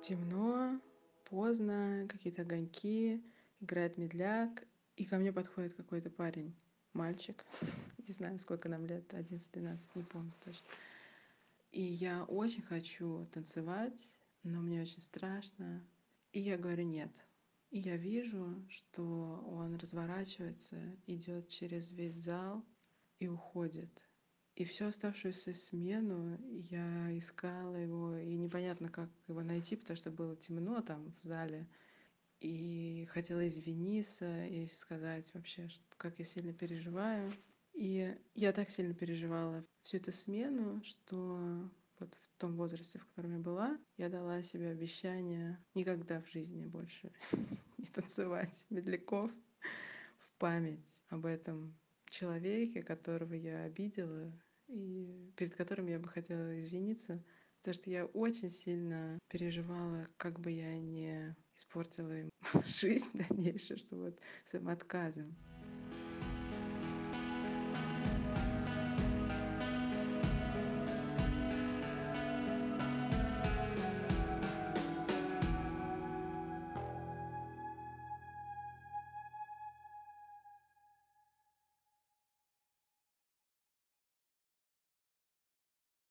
Темно, поздно, какие-то огоньки, играет медляк, и ко мне подходит какой-то парень, мальчик, не знаю, сколько нам лет, 11-12, не помню точно. И я очень хочу танцевать, но мне очень страшно. И я говорю нет. И я вижу, что он разворачивается, идет через весь зал и уходит. И всю оставшуюся смену я искала его, и непонятно, как его найти, потому что было темно там в зале. И хотела извиниться и сказать вообще, как я сильно переживаю. И я так сильно переживала всю эту смену, что вот в том возрасте, в котором я была, я дала себе обещание никогда в жизни больше не танцевать медляков в память об этом человеке, которого я обидела, и перед которым я бы хотела извиниться, потому что я очень сильно переживала, как бы я не испортила им жизнь дальнейшую, что вот своим отказом.